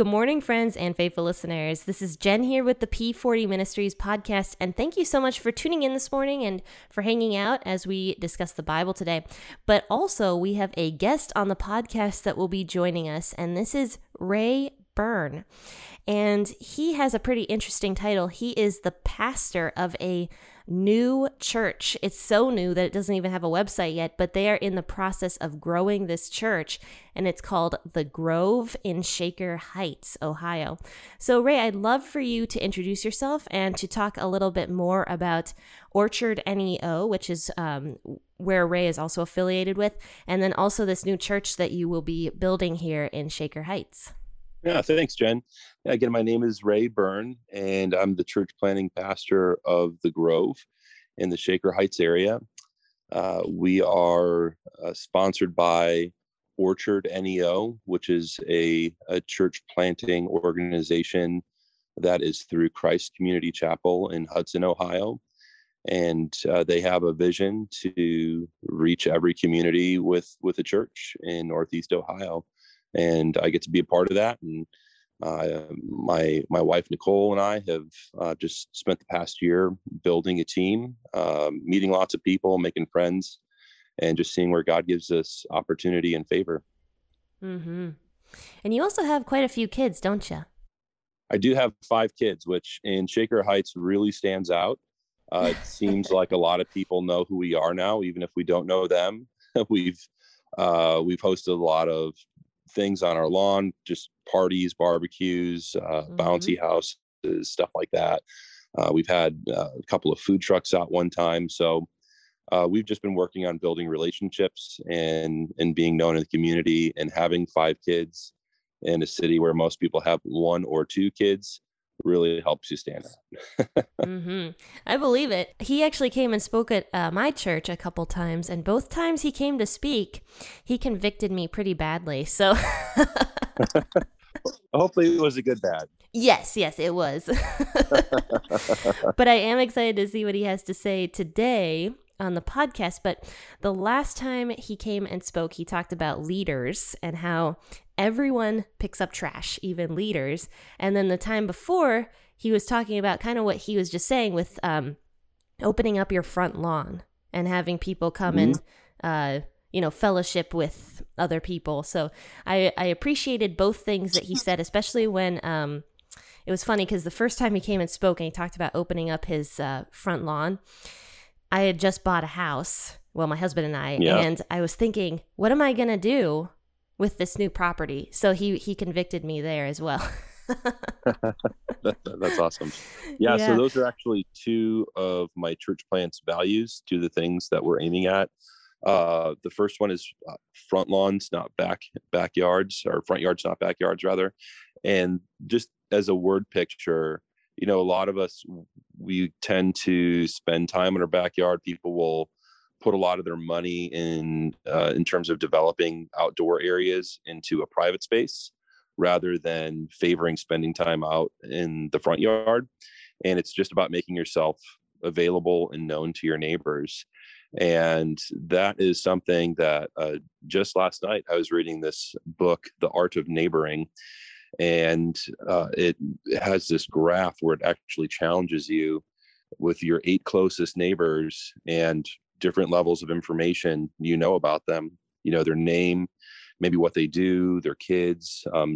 Good morning, friends and faithful listeners. This is Jen here with the P40 Ministries podcast, and thank you so much for tuning in this morning and for hanging out as we discuss the Bible today. But also, we have a guest on the podcast that will be joining us, and this is Ray Byrne. And he has a pretty interesting title. He is the pastor of a new church. It's so new that it doesn't even have a website yet, but they are in the process of growing this church, and it's called The Grove in Shaker Heights, Ohio. So, Ray, I'd love for you to introduce yourself and to talk a little bit more about Orchard NEO, which is um, where Ray is also affiliated with, and then also this new church that you will be building here in Shaker Heights. Yeah, thanks, Jen. Again, my name is Ray Byrne, and I'm the church planting pastor of the Grove in the Shaker Heights area. Uh, we are uh, sponsored by Orchard NEO, which is a, a, church planting organization that is through Christ Community Chapel in Hudson, Ohio. And uh, they have a vision to reach every community with, with a church in Northeast Ohio and I get to be a part of that. And uh, my my wife Nicole and I have uh, just spent the past year building a team, um, meeting lots of people, making friends, and just seeing where God gives us opportunity and favor. Mm-hmm. And you also have quite a few kids, don't you? I do have five kids, which in Shaker Heights really stands out. Uh, it seems like a lot of people know who we are now, even if we don't know them. we've uh, we've hosted a lot of things on our lawn, just parties, barbecues, uh, mm-hmm. bouncy houses, stuff like that. Uh, we've had uh, a couple of food trucks out one time. So uh, we've just been working on building relationships and and being known in the community and having five kids in a city where most people have one or two kids really helps you stand out. mm-hmm. I believe it. He actually came and spoke at uh, my church a couple times, and both times he came to speak, he convicted me pretty badly. So hopefully it was a good bad. Yes, yes, it was. but I am excited to see what he has to say today on the podcast, but the last time he came and spoke, he talked about leaders and how everyone picks up trash, even leaders. And then the time before, he was talking about kind of what he was just saying with um, opening up your front lawn and having people come mm-hmm. and uh, you know fellowship with other people. So I I appreciated both things that he said, especially when um, it was funny because the first time he came and spoke and he talked about opening up his uh, front lawn I had just bought a house, well, my husband and I, yeah. and I was thinking, what am I going to do with this new property? So he he convicted me there as well. that, that's awesome. Yeah, yeah, so those are actually two of my church plant's values, two of the things that we're aiming at. Uh, the first one is uh, front lawns, not back backyards, or front yards, not backyards, rather. And just as a word picture, you know, a lot of us, we tend to spend time in our backyard. People will put a lot of their money in, uh, in terms of developing outdoor areas into a private space rather than favoring spending time out in the front yard. And it's just about making yourself available and known to your neighbors. And that is something that uh, just last night I was reading this book, The Art of Neighboring and uh, it has this graph where it actually challenges you with your eight closest neighbors and different levels of information you know about them you know their name maybe what they do their kids um,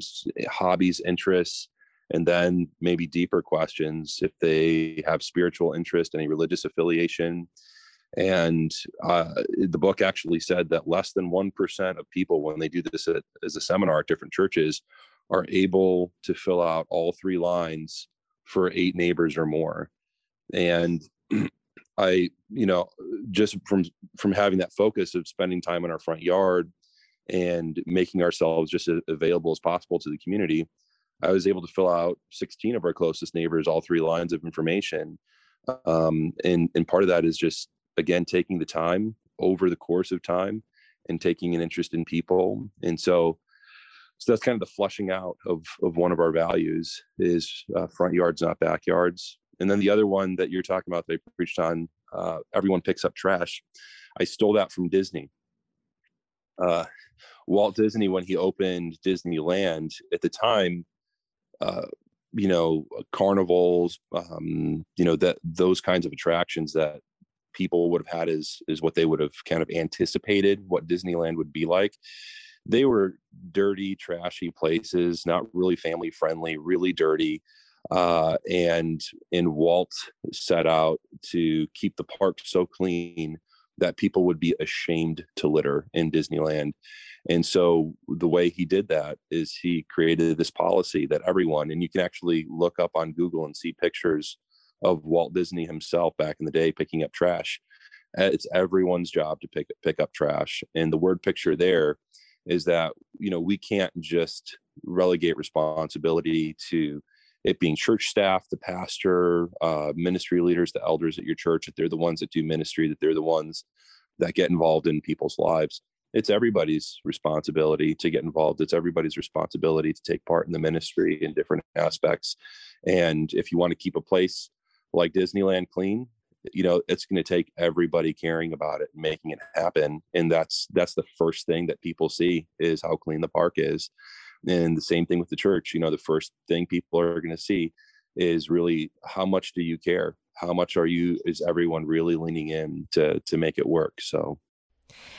hobbies interests and then maybe deeper questions if they have spiritual interest any religious affiliation and uh, the book actually said that less than 1% of people when they do this at, as a seminar at different churches are able to fill out all three lines for eight neighbors or more. And I, you know, just from from having that focus of spending time in our front yard and making ourselves just as available as possible to the community, I was able to fill out 16 of our closest neighbors all three lines of information. Um, and and part of that is just again taking the time over the course of time and taking an interest in people. And so so that's kind of the flushing out of of one of our values is uh, front yards not backyards and then the other one that you're talking about I preached on, uh, everyone picks up trash. I stole that from Disney. Uh, Walt Disney, when he opened Disneyland at the time, uh, you know, carnivals, um, you know, that those kinds of attractions that people would have had is is what they would have kind of anticipated what Disneyland would be like. They were dirty, trashy places, not really family friendly, really dirty uh, and and Walt set out to keep the park so clean that people would be ashamed to litter in Disneyland. And so the way he did that is he created this policy that everyone, and you can actually look up on Google and see pictures of Walt Disney himself back in the day picking up trash. Uh, it's everyone's job to pick pick up trash. And the word picture there is that you know we can't just relegate responsibility to it being church staff, the pastor, uh, ministry leaders, the elders at your church, that they're the ones that do ministry, that they're the ones that get involved in people's lives. It's everybody's responsibility to get involved. It's everybody's responsibility to take part in the ministry in different aspects. And if you want to keep a place like Disneyland clean, you know it's going to take everybody caring about it and making it happen and that's that's the first thing that people see is how clean the park is and the same thing with the church. You know the first thing people are going to see is really how much do you care? How much are you is everyone really leaning in to to make it work? So.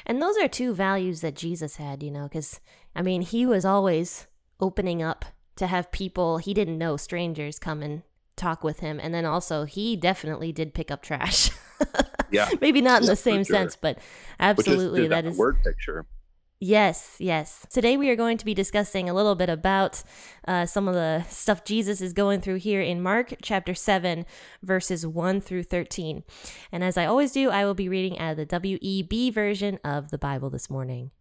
And those are two values that jesus had you know because i mean he was always opening up to have people he didn't know strangers come and talk with him. And then also he definitely did pick up trash. Yeah. Maybe not in the same sure. sense but absolutely is, that is word picture Yes, yes. Today we are going to be discussing a little bit about uh, some of the stuff Jesus is going through here in Mark chapter 7, verses 1 through 13. And as I always do, I will be reading out of the WEB version of the Bible this morning.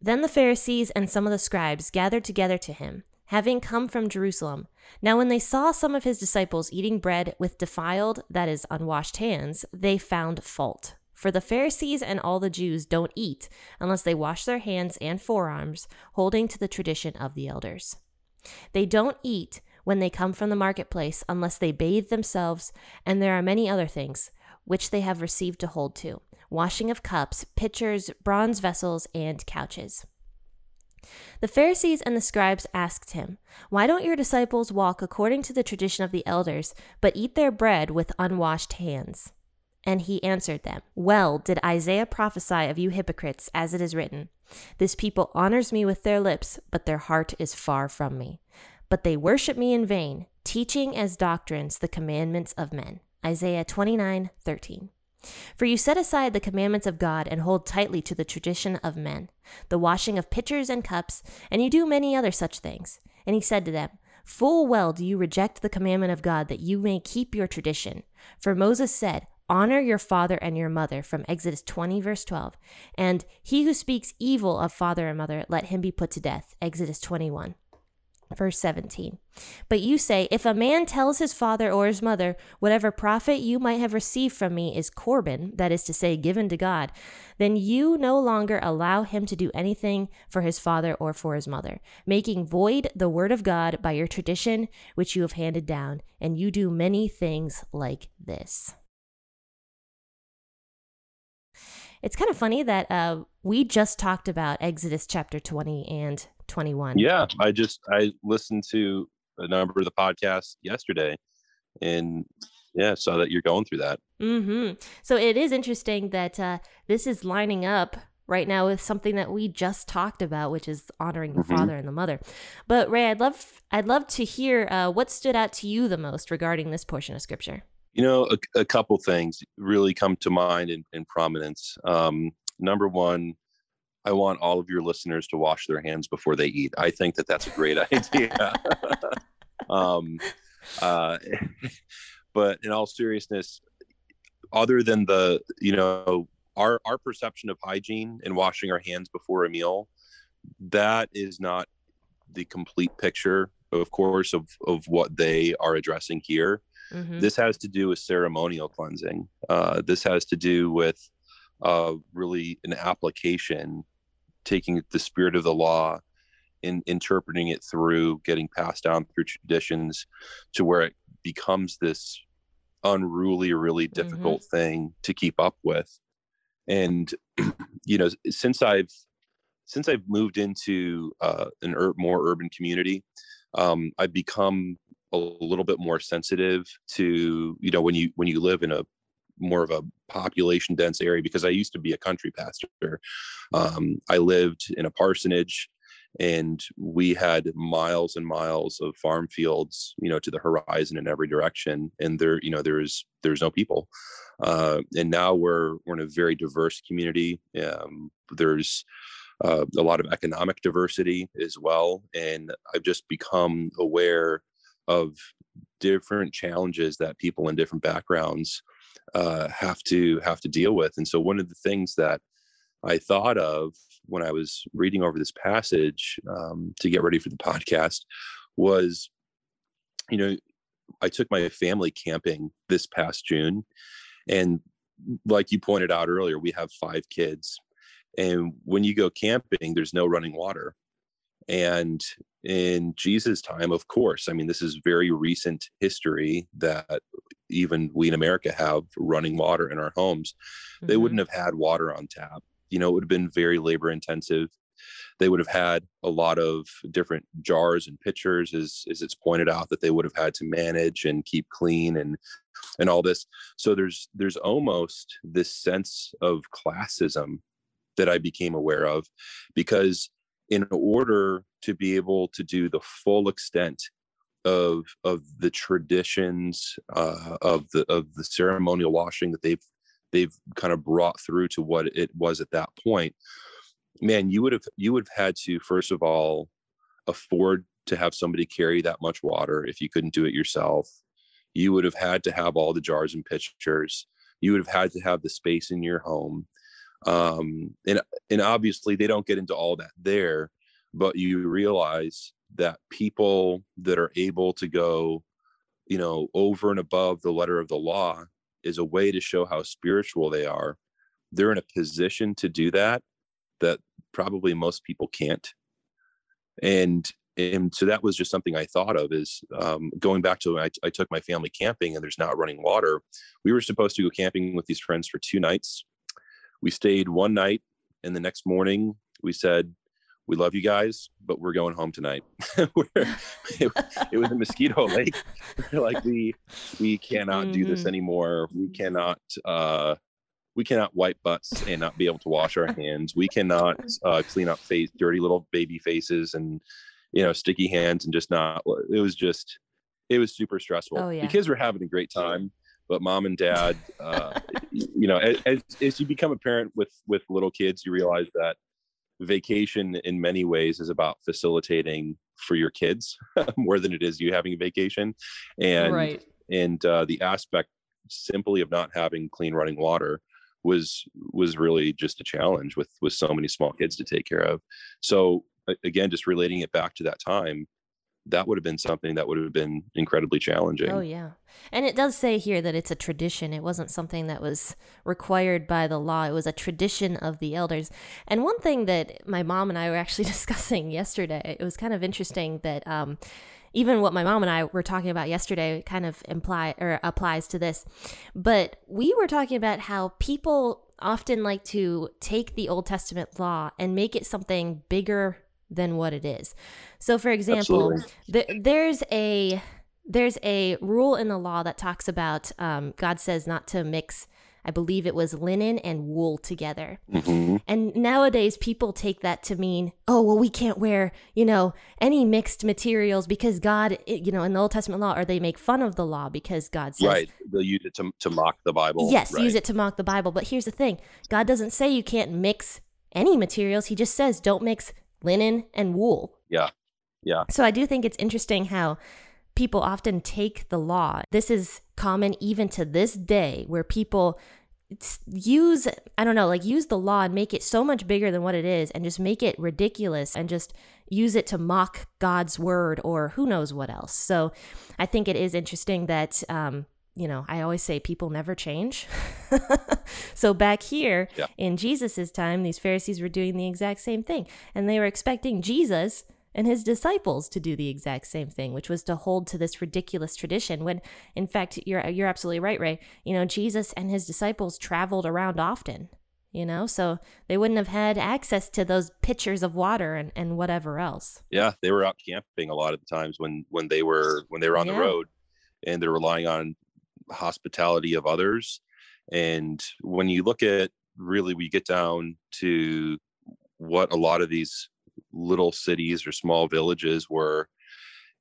Then the Pharisees and some of the scribes gathered together to him, having come from Jerusalem. Now, when they saw some of his disciples eating bread with defiled, that is, unwashed hands, they found fault. For the Pharisees and all the Jews don't eat unless they wash their hands and forearms, holding to the tradition of the elders. They don't eat when they come from the marketplace unless they bathe themselves, and there are many other things which they have received to hold to washing of cups, pitchers, bronze vessels, and couches. The Pharisees and the scribes asked him, Why don't your disciples walk according to the tradition of the elders, but eat their bread with unwashed hands? And he answered them, Well did Isaiah prophesy of you hypocrites, as it is written, This people honors me with their lips, but their heart is far from me. But they worship me in vain, teaching as doctrines the commandments of men. Isaiah 29 13. For you set aside the commandments of God and hold tightly to the tradition of men, the washing of pitchers and cups, and you do many other such things. And he said to them, Full well do you reject the commandment of God that you may keep your tradition. For Moses said, Honor your father and your mother from Exodus 20, verse 12. And he who speaks evil of father and mother, let him be put to death. Exodus 21, verse 17. But you say, If a man tells his father or his mother, Whatever profit you might have received from me is Corban, that is to say, given to God, then you no longer allow him to do anything for his father or for his mother, making void the word of God by your tradition which you have handed down, and you do many things like this. It's kind of funny that uh, we just talked about Exodus chapter 20 and 21. Yeah, I just I listened to a number of the podcasts yesterday and yeah, saw that you're going through that. Mm-hmm. So it is interesting that uh, this is lining up right now with something that we just talked about, which is honoring the mm-hmm. father and the mother. But Ray, I'd love I'd love to hear uh, what stood out to you the most regarding this portion of scripture. You know, a, a couple things really come to mind in, in prominence. Um, number one, I want all of your listeners to wash their hands before they eat. I think that that's a great idea. um, uh, but in all seriousness, other than the you know our our perception of hygiene and washing our hands before a meal, that is not the complete picture, of course, of of what they are addressing here. Mm-hmm. This has to do with ceremonial cleansing. Uh, this has to do with uh, really an application, taking the spirit of the law and interpreting it through, getting passed down through traditions to where it becomes this unruly, really difficult mm-hmm. thing to keep up with. And you know, since I've since I've moved into uh, an ur- more urban community, um, I've become a little bit more sensitive to you know when you when you live in a more of a population dense area because I used to be a country pastor. Um, I lived in a parsonage and we had miles and miles of farm fields you know to the horizon in every direction and there you know there's there's no people uh, and now we're we're in a very diverse community um, there's uh, a lot of economic diversity as well and i've just become aware of different challenges that people in different backgrounds uh, have to have to deal with and so one of the things that i thought of when I was reading over this passage um, to get ready for the podcast was, you know, I took my family camping this past June. And like you pointed out earlier, we have five kids. And when you go camping, there's no running water. And in Jesus' time, of course, I mean, this is very recent history that even we in America have running water in our homes. Mm-hmm. They wouldn't have had water on tap you know, it would have been very labor intensive. They would have had a lot of different jars and pitchers, as, as it's pointed out, that they would have had to manage and keep clean and and all this. So there's there's almost this sense of classism that I became aware of because in order to be able to do the full extent of of the traditions uh, of the of the ceremonial washing that they've they've kind of brought through to what it was at that point man you would have you would have had to first of all afford to have somebody carry that much water if you couldn't do it yourself. You would have had to have all the jars and pitchers. You would have had to have the space in your home um, and and obviously they don't get into all that there but you realize that people that are able to go you know over and above the letter of the law is a way to show how spiritual they are. They're in a position to do that that probably most people can't. And and so that was just something i thought of is um, going back to when I, I took my family camping and there's not running water we were supposed to go camping with these friends for two nights we stayed one night and the next morning we said we love you guys, but we're going home tonight. it, it, was a mosquito lake. like we we cannot mm-hmm. do this mm-hmm. anymore. We cannot uh we cannot wipe butts and not be able to wash our hands. We cannot uh, clean up face dirty little baby faces and you know sticky hands and just not. It was just it was super stressful. Oh, yeah. The kids were having a great time, but mom and dad, uh, you know, as as you become a parent with with little kids, you realize that vacation in many ways is about facilitating for your kids more than it is you having a vacation and right. and uh, the aspect simply of not having clean running water was was really just a challenge with with so many small kids to take care of so again just relating it back to that time that would have been something that would have been incredibly challenging. Oh yeah. And it does say here that it's a tradition. It wasn't something that was required by the law. It was a tradition of the elders. And one thing that my mom and I were actually discussing yesterday, it was kind of interesting that um, even what my mom and I were talking about yesterday kind of imply or applies to this. But we were talking about how people often like to take the Old Testament law and make it something bigger than what it is. So, for example, th- there's a there's a rule in the law that talks about um, God says not to mix. I believe it was linen and wool together. Mm-hmm. And nowadays, people take that to mean, oh, well, we can't wear, you know, any mixed materials because God, you know, in the Old Testament law, or they make fun of the law because God says. Right. They'll use it to, to mock the Bible. Yes, right. use it to mock the Bible. But here's the thing God doesn't say you can't mix any materials, He just says don't mix linen and wool. Yeah. Yeah. So I do think it's interesting how people often take the law. This is common even to this day where people use i don't know like use the law and make it so much bigger than what it is and just make it ridiculous and just use it to mock god's word or who knows what else so i think it is interesting that um, you know i always say people never change so back here yeah. in jesus's time these pharisees were doing the exact same thing and they were expecting jesus and his disciples to do the exact same thing, which was to hold to this ridiculous tradition. When, in fact, you're you're absolutely right, Ray. You know, Jesus and his disciples traveled around often. You know, so they wouldn't have had access to those pitchers of water and, and whatever else. Yeah, they were out camping a lot of the times when when they were when they were on yeah. the road, and they're relying on hospitality of others. And when you look at really, we get down to what a lot of these little cities or small villages where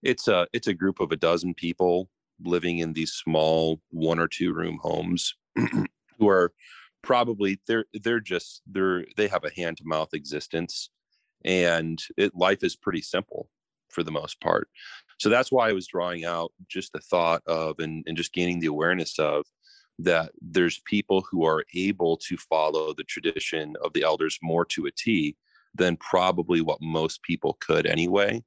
it's a it's a group of a dozen people living in these small one or two room homes who are probably they're they're just they're they have a hand to mouth existence and it life is pretty simple for the most part so that's why i was drawing out just the thought of and, and just gaining the awareness of that there's people who are able to follow the tradition of the elders more to a t than probably what most people could anyway.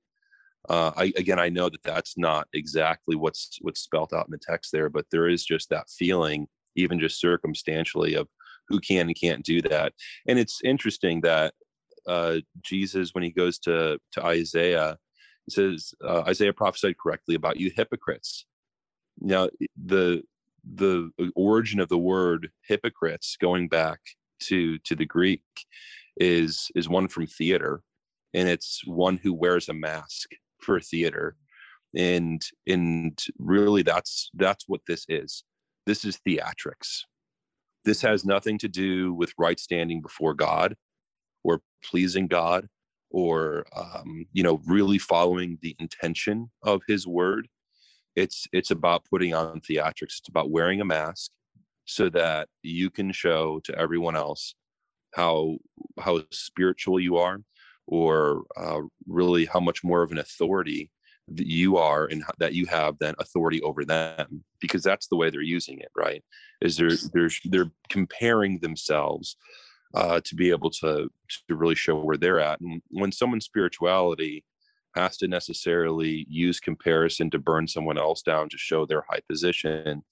Uh, I, again, I know that that's not exactly what's what's spelt out in the text there, but there is just that feeling, even just circumstantially, of who can and can't do that. And it's interesting that uh, Jesus, when he goes to to Isaiah, he says uh, Isaiah prophesied correctly about you hypocrites. Now, the the origin of the word hypocrites, going back to to the Greek, is is one from theater and it's one who wears a mask for theater. And and really that's that's what this is. This is theatrics. This has nothing to do with right standing before god or pleasing god or um, you know really following the intention of his word it's it's about putting on theatrics. It's about wearing a mask so that you can show to everyone else how how spiritual you are or uh, really how much more of an authority that you are and that you have than authority over them because that's the way they're using it right? Is they're they're they're comparing themselves uh, to be able to to really show where they're at and when someone's spirituality has to necessarily use comparison to burn someone else down to show their high position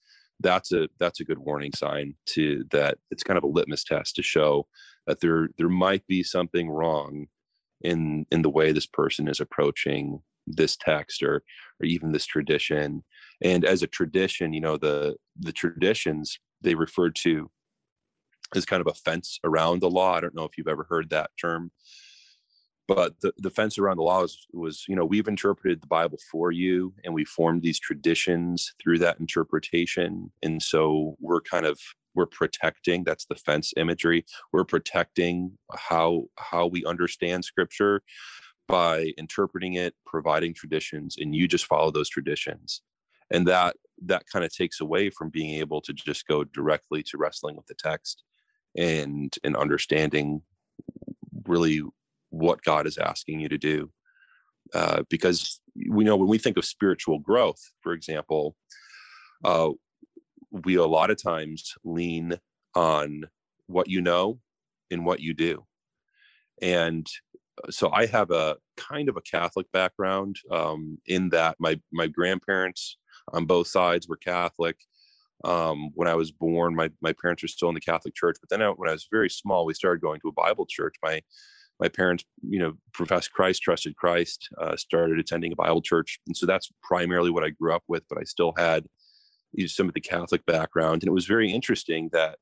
that's a that's a good warning sign to that it's kind of a litmus test to show that there there might be something wrong in in the way this person is approaching this text or or even this tradition. And as a tradition you know the the traditions they refer to as kind of a fence around the law. I don't know if you've ever heard that term but the, the fence around the law was you know we've interpreted the bible for you and we formed these traditions through that interpretation. And so we're kind of we're protecting that's the fence imagery. We're protecting how how we understand scripture by interpreting it providing traditions and you just follow those traditions. And that that kind of takes away from being able to just go directly to wrestling with the text and and understanding really what god is asking you to do uh, because we know when we think of spiritual growth for example uh, we a lot of times lean on what you know and what you do. And uh, so I have a kind of a Catholic background um, in that my my grandparents on both sides were Catholic. Um, when I was born, my my parents were still in the Catholic Church, but then I, when I was very small, we started going to a Bible church. My my parents, you know, professed Christ, trusted Christ, uh, started attending a Bible church, and so that's primarily what I grew up with. But I still had some of the Catholic background, and it was very interesting that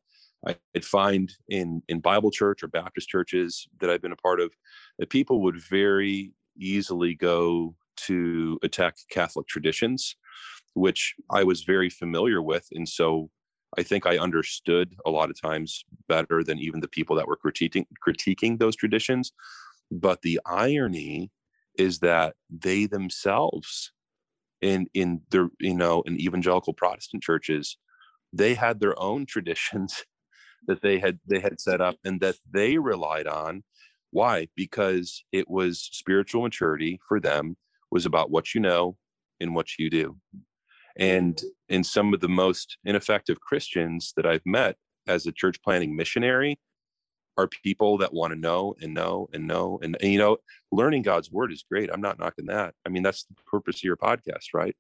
I'd find in in Bible church or Baptist churches that I've been a part of that people would very easily go to attack Catholic traditions, which I was very familiar with, and so I think I understood a lot of times better than even the people that were critiquing critiquing those traditions. But the irony is that they themselves in in the you know in evangelical protestant churches they had their own traditions that they had they had set up and that they relied on. Why? Because it was spiritual maturity for them was about what you know and what you do And in some of the most ineffective Christians that I've met as a church planting missionary are people that want to know and know and know and, and you know learning god's word is great i'm not knocking that. I mean that's the purpose of your podcast right?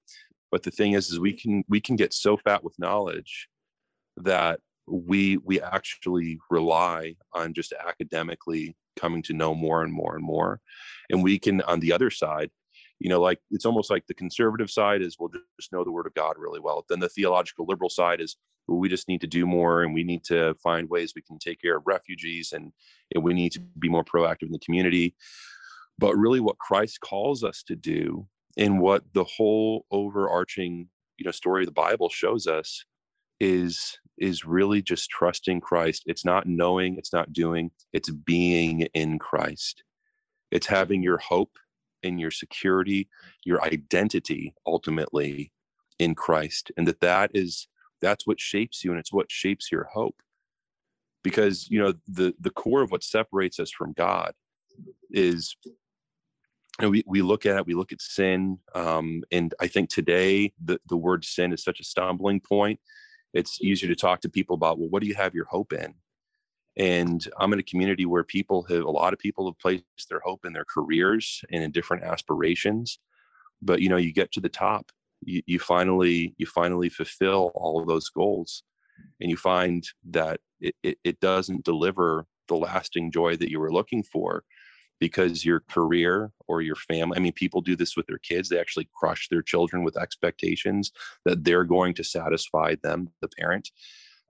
But the thing is is we can we can get so fat with knowledge that we we actually rely on just academically coming to know more and more and more. And we can on the other side you know like it's almost like the conservative side is we'll just know the word of god really well. Then the theological liberal side is we just need to do more and we need to find ways we can take care of refugees and, and we need to be more proactive in the community. But really what christ calls us to do and what the whole overarching you know story of the bible shows us is is really just trusting christ. It's not knowing it's not doing it's being in christ. It's having your hope and your security your identity ultimately in christ and that that is that's what shapes you and it's what shapes your hope. Because you know the the core of what separates us from god is we, we look at it we look at sin um, and i think today the, the word sin is such a stumbling point. It's easier to talk to people about well what do you have your hope in and i'm in a community where people have a lot of people have placed their hope in their careers and in different aspirations. But you know you get to the top you, you finally you finally fulfill all of those goals. And you find that it, it, it doesn't deliver the lasting joy that you were looking for because your career or your family i mean people do this with their kids. They actually crush their children with expectations that they're going to satisfy them the parent.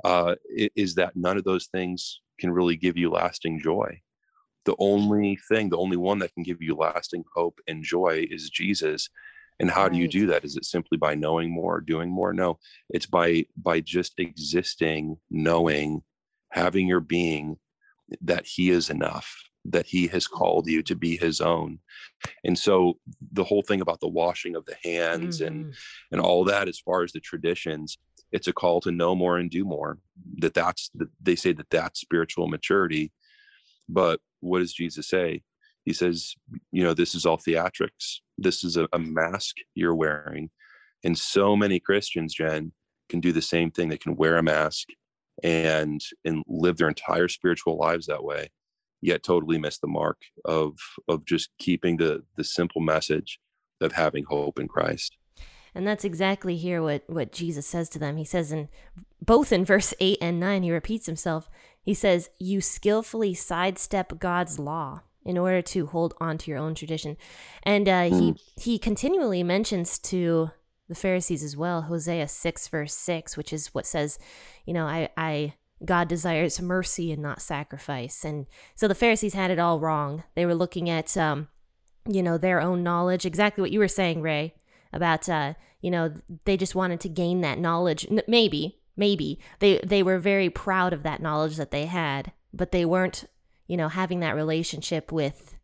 Uh, is that none of those things can really give you lasting joy. The only thing the only one that can give you lasting hope and joy is jesus. And how right. do you do that? Is it simply by knowing more doing more? No it's by by just existing knowing having your being that he is enough that he has called you to be his own. And so the whole thing about the washing of the hands mm-hmm. and and all that as far as the traditions it's a call to know more and do more that that's they say that that's spiritual maturity but what does jesus say? He says you know this is all theatrics. This is a, a mask you're wearing. And so many christians jen can do the same thing. They can wear a mask and and live their entire spiritual lives that way yet totally miss the mark of of just keeping the the simple message of having hope in christ and that's exactly here what what jesus says to them he says in both in verse 8 and 9 he repeats himself he says you skillfully sidestep god's law in order to hold on to your own tradition. And uh, mm. he hmm. he continually mentions to the Pharisees as well, Hosea six verse six, which is what says, you know, I I God desires mercy and not sacrifice. And so the Pharisees had it all wrong. They were looking at um, you know, their own knowledge, exactly what you were saying, Ray, about uh, you know, they just wanted to gain that knowledge. Maybe, maybe they they were very proud of that knowledge that they had, but they weren't you know, having that relationship with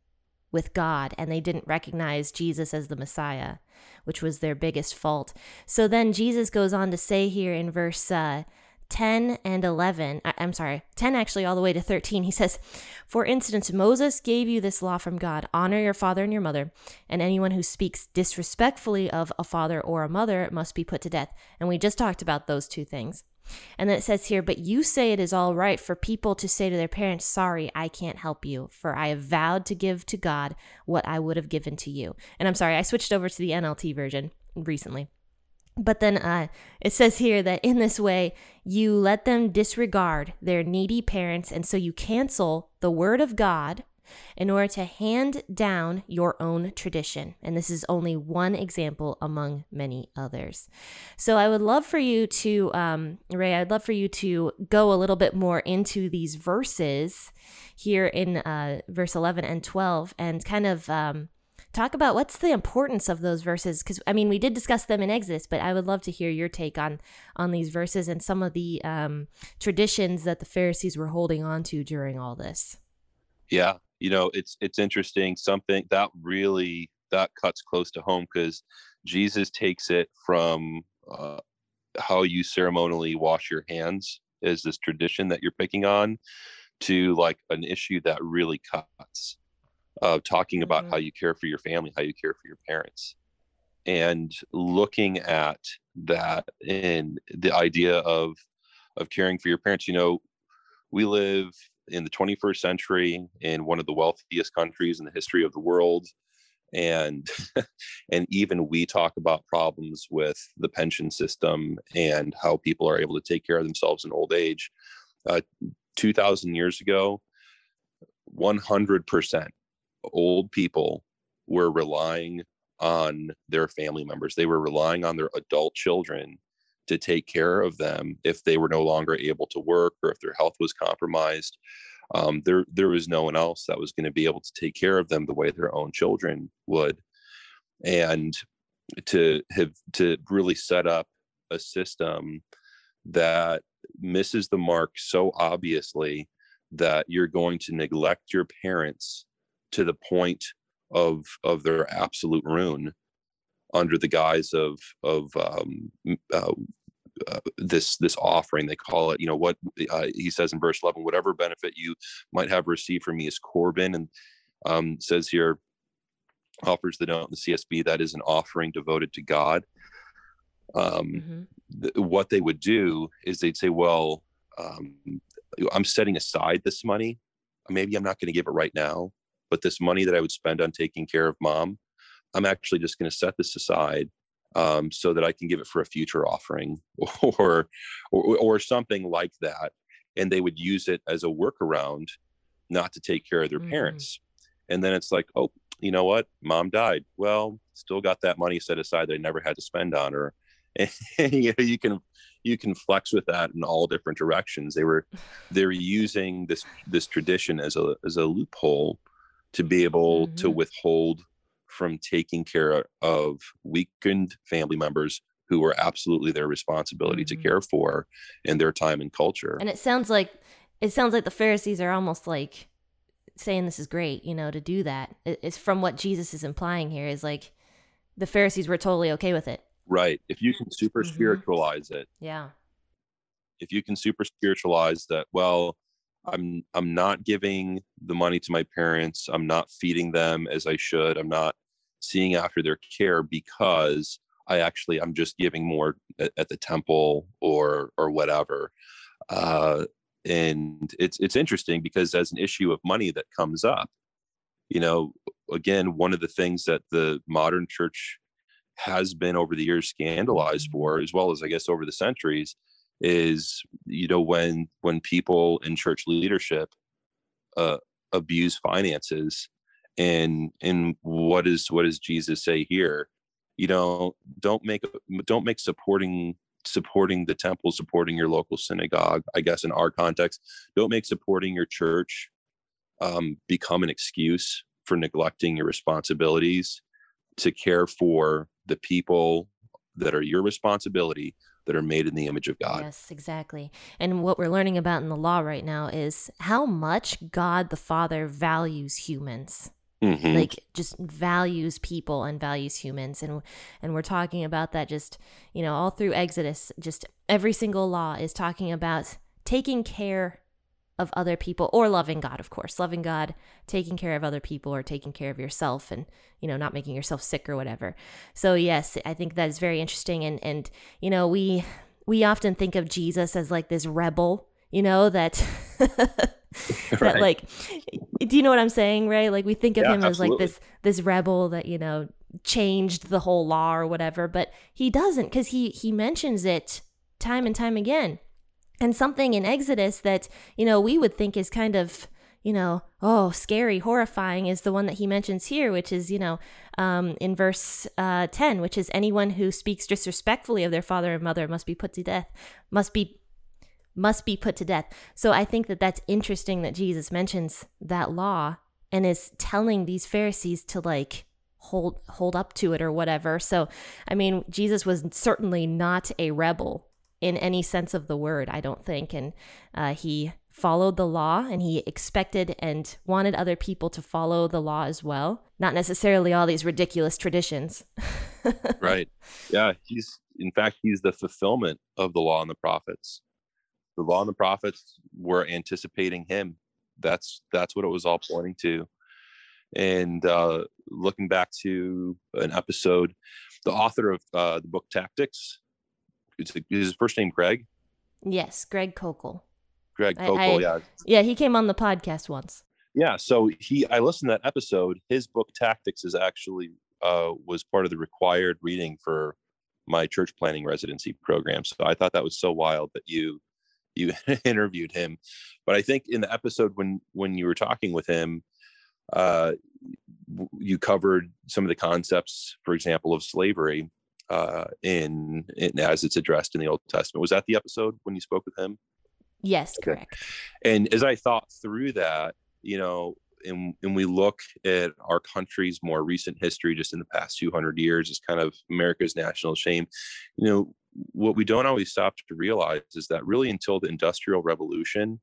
with God and they didn't recognize Jesus as the Messiah, which was their biggest fault. So then Jesus goes on to say here in verse uh, 10 and 11, I, I'm sorry, 10 actually all the way to 13, he says, For instance, Moses gave you this law from God honor your father and your mother, and anyone who speaks disrespectfully of a father or a mother must be put to death. And we just talked about those two things. And then it says here, but you say it is all right for people to say to their parents, Sorry, I can't help you, for I have vowed to give to God what I would have given to you. And I'm sorry, I switched over to the NLT version recently. But then uh, it says here that in this way, you let them disregard their needy parents, and so you cancel the word of God in order to hand down your own tradition. And this is only one example among many others. So I would love for you to, um, Ray, I'd love for you to go a little bit more into these verses here in uh, verse 11 and 12 and kind of. Um, talk about what's the importance of those verses because i mean we did discuss them in exodus but i would love to hear your take on on these verses and some of the um, traditions that the pharisees were holding on to during all this. Yeah you know it's it's interesting something that really that cuts close to home because jesus takes it from uh, how you ceremonially wash your hands is this tradition that you're picking on to like an issue that really cuts of talking about mm-hmm. how you care for your family how you care for your parents and looking at that and the idea of of caring for your parents you know we live in the 21st century in one of the wealthiest countries in the history of the world and and even we talk about problems with the pension system and how people are able to take care of themselves in old age uh, 2000 years ago 100% old people were relying on their family members. They were relying on their adult children to take care of them if they were no longer able to work or if their health was compromised. Um, there there was no one else that was going to be able to take care of them the way their own children would. And to have to really set up a system that misses the mark so obviously that you're going to neglect your parents to the point of of their absolute ruin under the guise of of um, uh, uh, this this offering. They call it you know what uh, he says in verse 11 whatever benefit you might have received from me is Corban and um, says here offers the note in the csb that is an offering devoted to god. Um, mm-hmm. th- what they would do is they'd say well um, i'm setting aside this money. Maybe i'm not going to give it right now but this money that i would spend on taking care of mom i'm actually just going to set this aside um, so that I can give it for a future offering or, or, or something like that. And they would use it as a workaround not to take care of their mm-hmm. parents. And then it's like, oh, you know what? Mom died. Well, still got that money set aside that I never had to spend on her. And you, know, you can you can flex with that in all different directions. They were they were using this this tradition as a as a loophole to be able mm-hmm. to withhold from taking care of weakened family members who were absolutely their responsibility mm-hmm. to care for in their time and culture. And it sounds like it sounds like the Pharisees are almost like saying this is great, you know, to do that. It's from what Jesus is implying here is like the Pharisees were totally okay with it. Right. If you can super mm-hmm. spiritualize it. Yeah. If you can super spiritualize that, well, I'm I'm not giving the money to my parents. I'm not feeding them as I should. I'm not seeing after their care because I actually I'm just giving more at, at the temple or or whatever. Uh, and it's it's interesting because as an issue of money that comes up, you know, again, one of the things that the modern church has been over the years scandalized for, as well as I guess over the centuries, is you know when when people in church leadership uh, abuse finances and and what is what does jesus say here? You know don't make don't make supporting supporting the temple supporting your local synagogue i guess in our context. Don't make supporting your church um, become an excuse for neglecting your responsibilities to care for the people that are your responsibility that are made in the image of God. Yes, exactly. And what we're learning about in the law right now is how much God the Father values humans. Mm-hmm. like just values people and values humans and and we're talking about that just you know all through exodus just every single law is talking about taking care of other people or loving god of course loving god taking care of other people or taking care of yourself and you know not making yourself sick or whatever. So yes i think that is very interesting and and you know we we often think of jesus as like this rebel you know that that right. like do you know what i'm saying right? Like we think of yeah, him as like this this rebel that you know changed the whole law or whatever but he doesn't because he he mentions it time and time again and something in exodus that you know we would think is kind of you know oh scary horrifying is the one that he mentions here which is you know um, in verse uh, 10 which is anyone who speaks disrespectfully of their father and mother must be put to death must be must be put to death. So I think that that's interesting that Jesus mentions that law and is telling these Pharisees to like hold hold up to it or whatever. So I mean, Jesus was certainly not a rebel in any sense of the word, I don't think, and uh, he followed the law and he expected and wanted other people to follow the law as well, not necessarily all these ridiculous traditions. right. Yeah, he's in fact he's the fulfillment of the law and the prophets. The law and the prophets were anticipating him. That's that's what it was all pointing to. And uh, looking back to an episode the author of uh, the book tactics is his first name Greg? Yes, Greg Koukl. Greg Koukl, yeah. Yeah, he came on the podcast once. Yeah, so he I listened to that episode. His book Tactics is actually uh, was part of the required reading for my church planting residency program. So I thought that was so wild that you you interviewed him. But I think in the episode when when you were talking with him, uh, you covered some of the concepts, for example, of slavery uh, in, in as it's addressed in the Old Testament. Was that the episode when you spoke with him? Yes, correct. And as I thought through that, you know, and, and we look at our country's more recent history just in the past 200 years as kind of America's national shame, you know, what we don't always stop to realize is that really until the Industrial Revolution,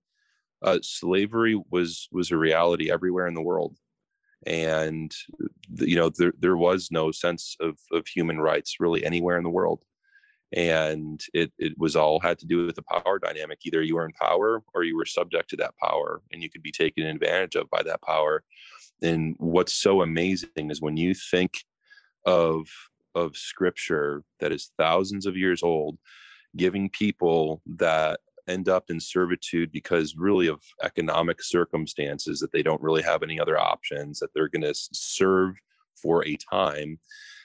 uh, slavery was was a reality everywhere in the world and you know there, there was no sense of, of human rights really anywhere in the world. And it, it was all had to do with the power dynamic. Either you were in power or you were subject to that power and you could be taken advantage of by that power. And what's so amazing is when you think of of scripture that is thousands of years old giving people that end up in servitude because really of economic circumstances that they don't really have any other options that they're going to serve for a time.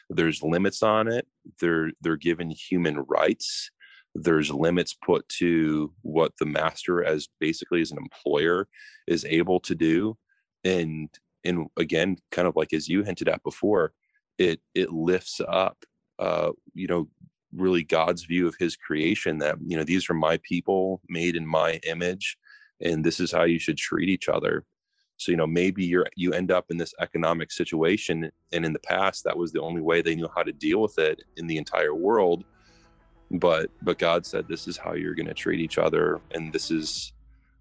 There's limits on it. They're they're given human rights. There's limits put to what the master as basically as an employer is able to do. And and again kind of like as you hinted at before it it lifts up uh you know really God's view of his creation that, you know, these are my people made in my image and this is how you should treat each other. So, you know, maybe you're you end up in this economic situation and in the past that was the only way they knew how to deal with it in the entire world. But but God said this is how you're going to treat each other and this is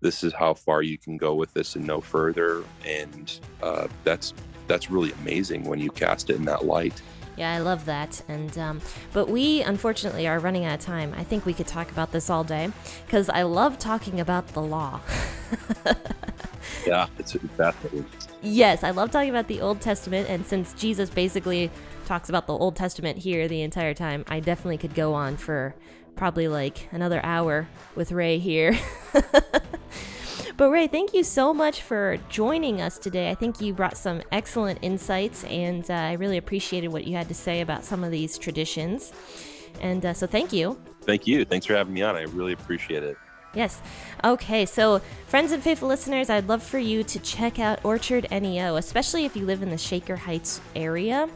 this is how far you can go with this and no further and uh, that's that's really amazing when you cast it in that light. Yeah, I love that. And um, but we unfortunately are running out of time. I think we could talk about this all day because I love talking about the law. yeah, it's fascinating. Yes, I love talking about the Old Testament, and since Jesus basically talks about the Old Testament here the entire time, I definitely could go on for probably like another hour with Ray here. But Ray, thank you so much for joining us today. I think you brought some excellent insights, and uh, I really appreciated what you had to say about some of these traditions. And uh, so, thank you. Thank you. Thanks for having me on. I really appreciate it. Yes. Okay, so friends and faithful listeners, I'd love for you to check out Orchard NEO, especially if you live in the Shaker Heights area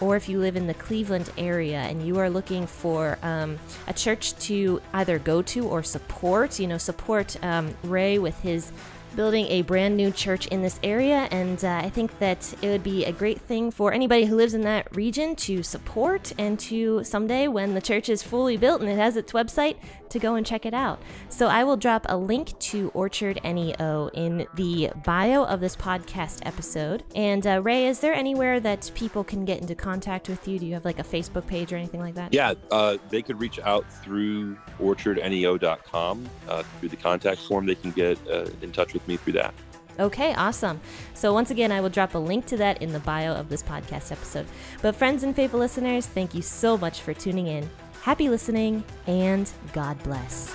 or if you live in the Cleveland area and you are looking for um, a church to either go to or support, you know, support um, Ray with his building a brand new church in this area, and uh, I think that it would be a great thing for anybody who lives in that region to support and to someday, when the church is fully built and it has its website, to go and check it out. So I will drop a link to Orchard NEO in the bio of this podcast episode. And uh, Ray, is there anywhere that people can get into contact with you? Do you have like a Facebook page or anything like that? Yeah, uh, they could reach out through orchardneo.com uh, through the contact form. They can get uh, in touch with me through that. Okay, awesome. So, once again, I will drop a link to that in the bio of this podcast episode. But, friends and faithful listeners, thank you so much for tuning in. Happy listening, and God bless.